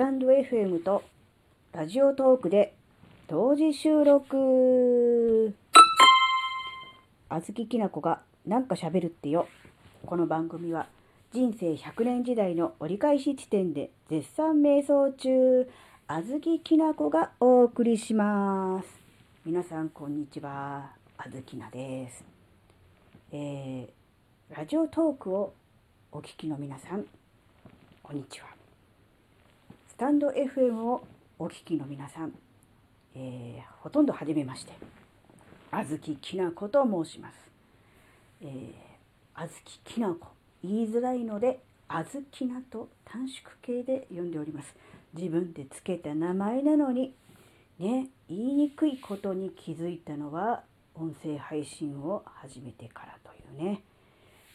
タンド FM とラジオトークで同時収録。あずききなこがなんか喋るってよ。この番組は人生100年時代の折り返し地点で絶賛瞑想中。あずききなこがお送りします。皆さんこんにちは。あずきなです。えー、ラジオトークをお聞きの皆さんこんにちは。タンド FM をお聞きの皆さん、えー、ほとんど初めましてあずききなこと申します。えー、あずききなこ言いづらいのであずきなと短縮形で呼んでおります。自分でつけた名前なのにね言いにくいことに気づいたのは音声配信を始めてからというね。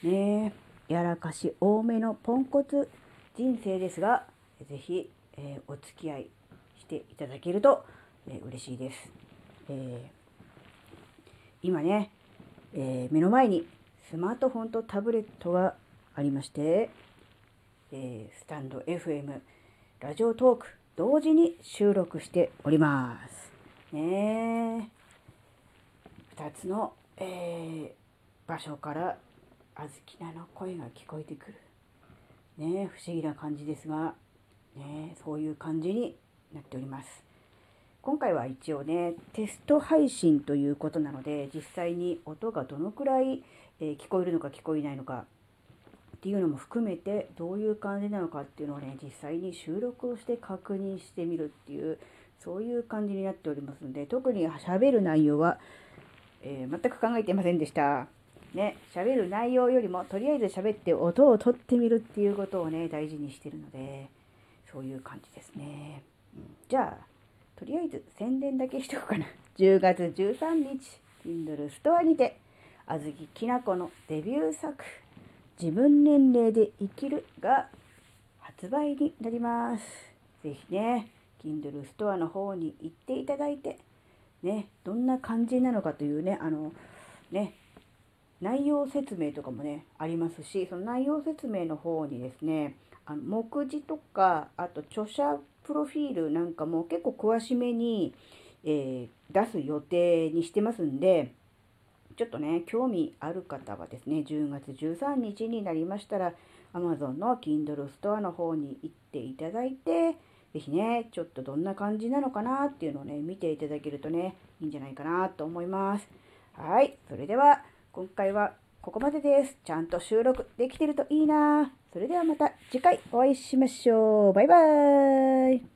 ねやらかし多めのポンコツ人生ですが是非、えー、お付き合いしていただけると、えー、嬉しいです、え、今ね、え目の前にスマートフォンとタブレットがありまして、えスタンド FM ラジオトーク同時に収録しております。ね2つの、えー、場所からあずきなの声が聞こえてくる。ね不思議な感じですが、ねそういう感じになっております。今回は一応ね、テスト配信ということなので、実際に音がどのくらい、え、聞こえるのか聞こえないのかっていうのも含めてどういう感じなのかっていうのをね実際に収録をして確認してみるっていうそういう感じになっておりますので特に喋る内容は、えー、全く考えていませんでした。ね、喋る内容よりもとりあえず喋って音を取ってみるっていうことをね大事にしてるのでそういう感じですね。うん、じゃあとりあえず宣伝だけしとくかな。10月13日 Kindle ストアにてあずききなこのデビュー作自分年齢で生きるが発売になります。ぜひね、Kindle ストアの方に行っていただいて、ね、どんな感じなのかというね、あの、ね、内容説明とかもね、ありますし、その内容説明の方にですね、あの目次とか、あと著者プロフィールなんかも結構詳しめに、えー、出す予定にしてますんで、ちょっとね、興味ある方はですね、10月13日になりましたら、Amazon の Kindle ストアの方に行っていただいて、ぜひね、ちょっとどんな感じなのかなっていうのをね、見ていただけるとね、いいんじゃないかなと思います。はい、それでは今回はここまでです。ちゃんと収録できてるといいな。それではまた次回お会いしましょう。バイバーイ。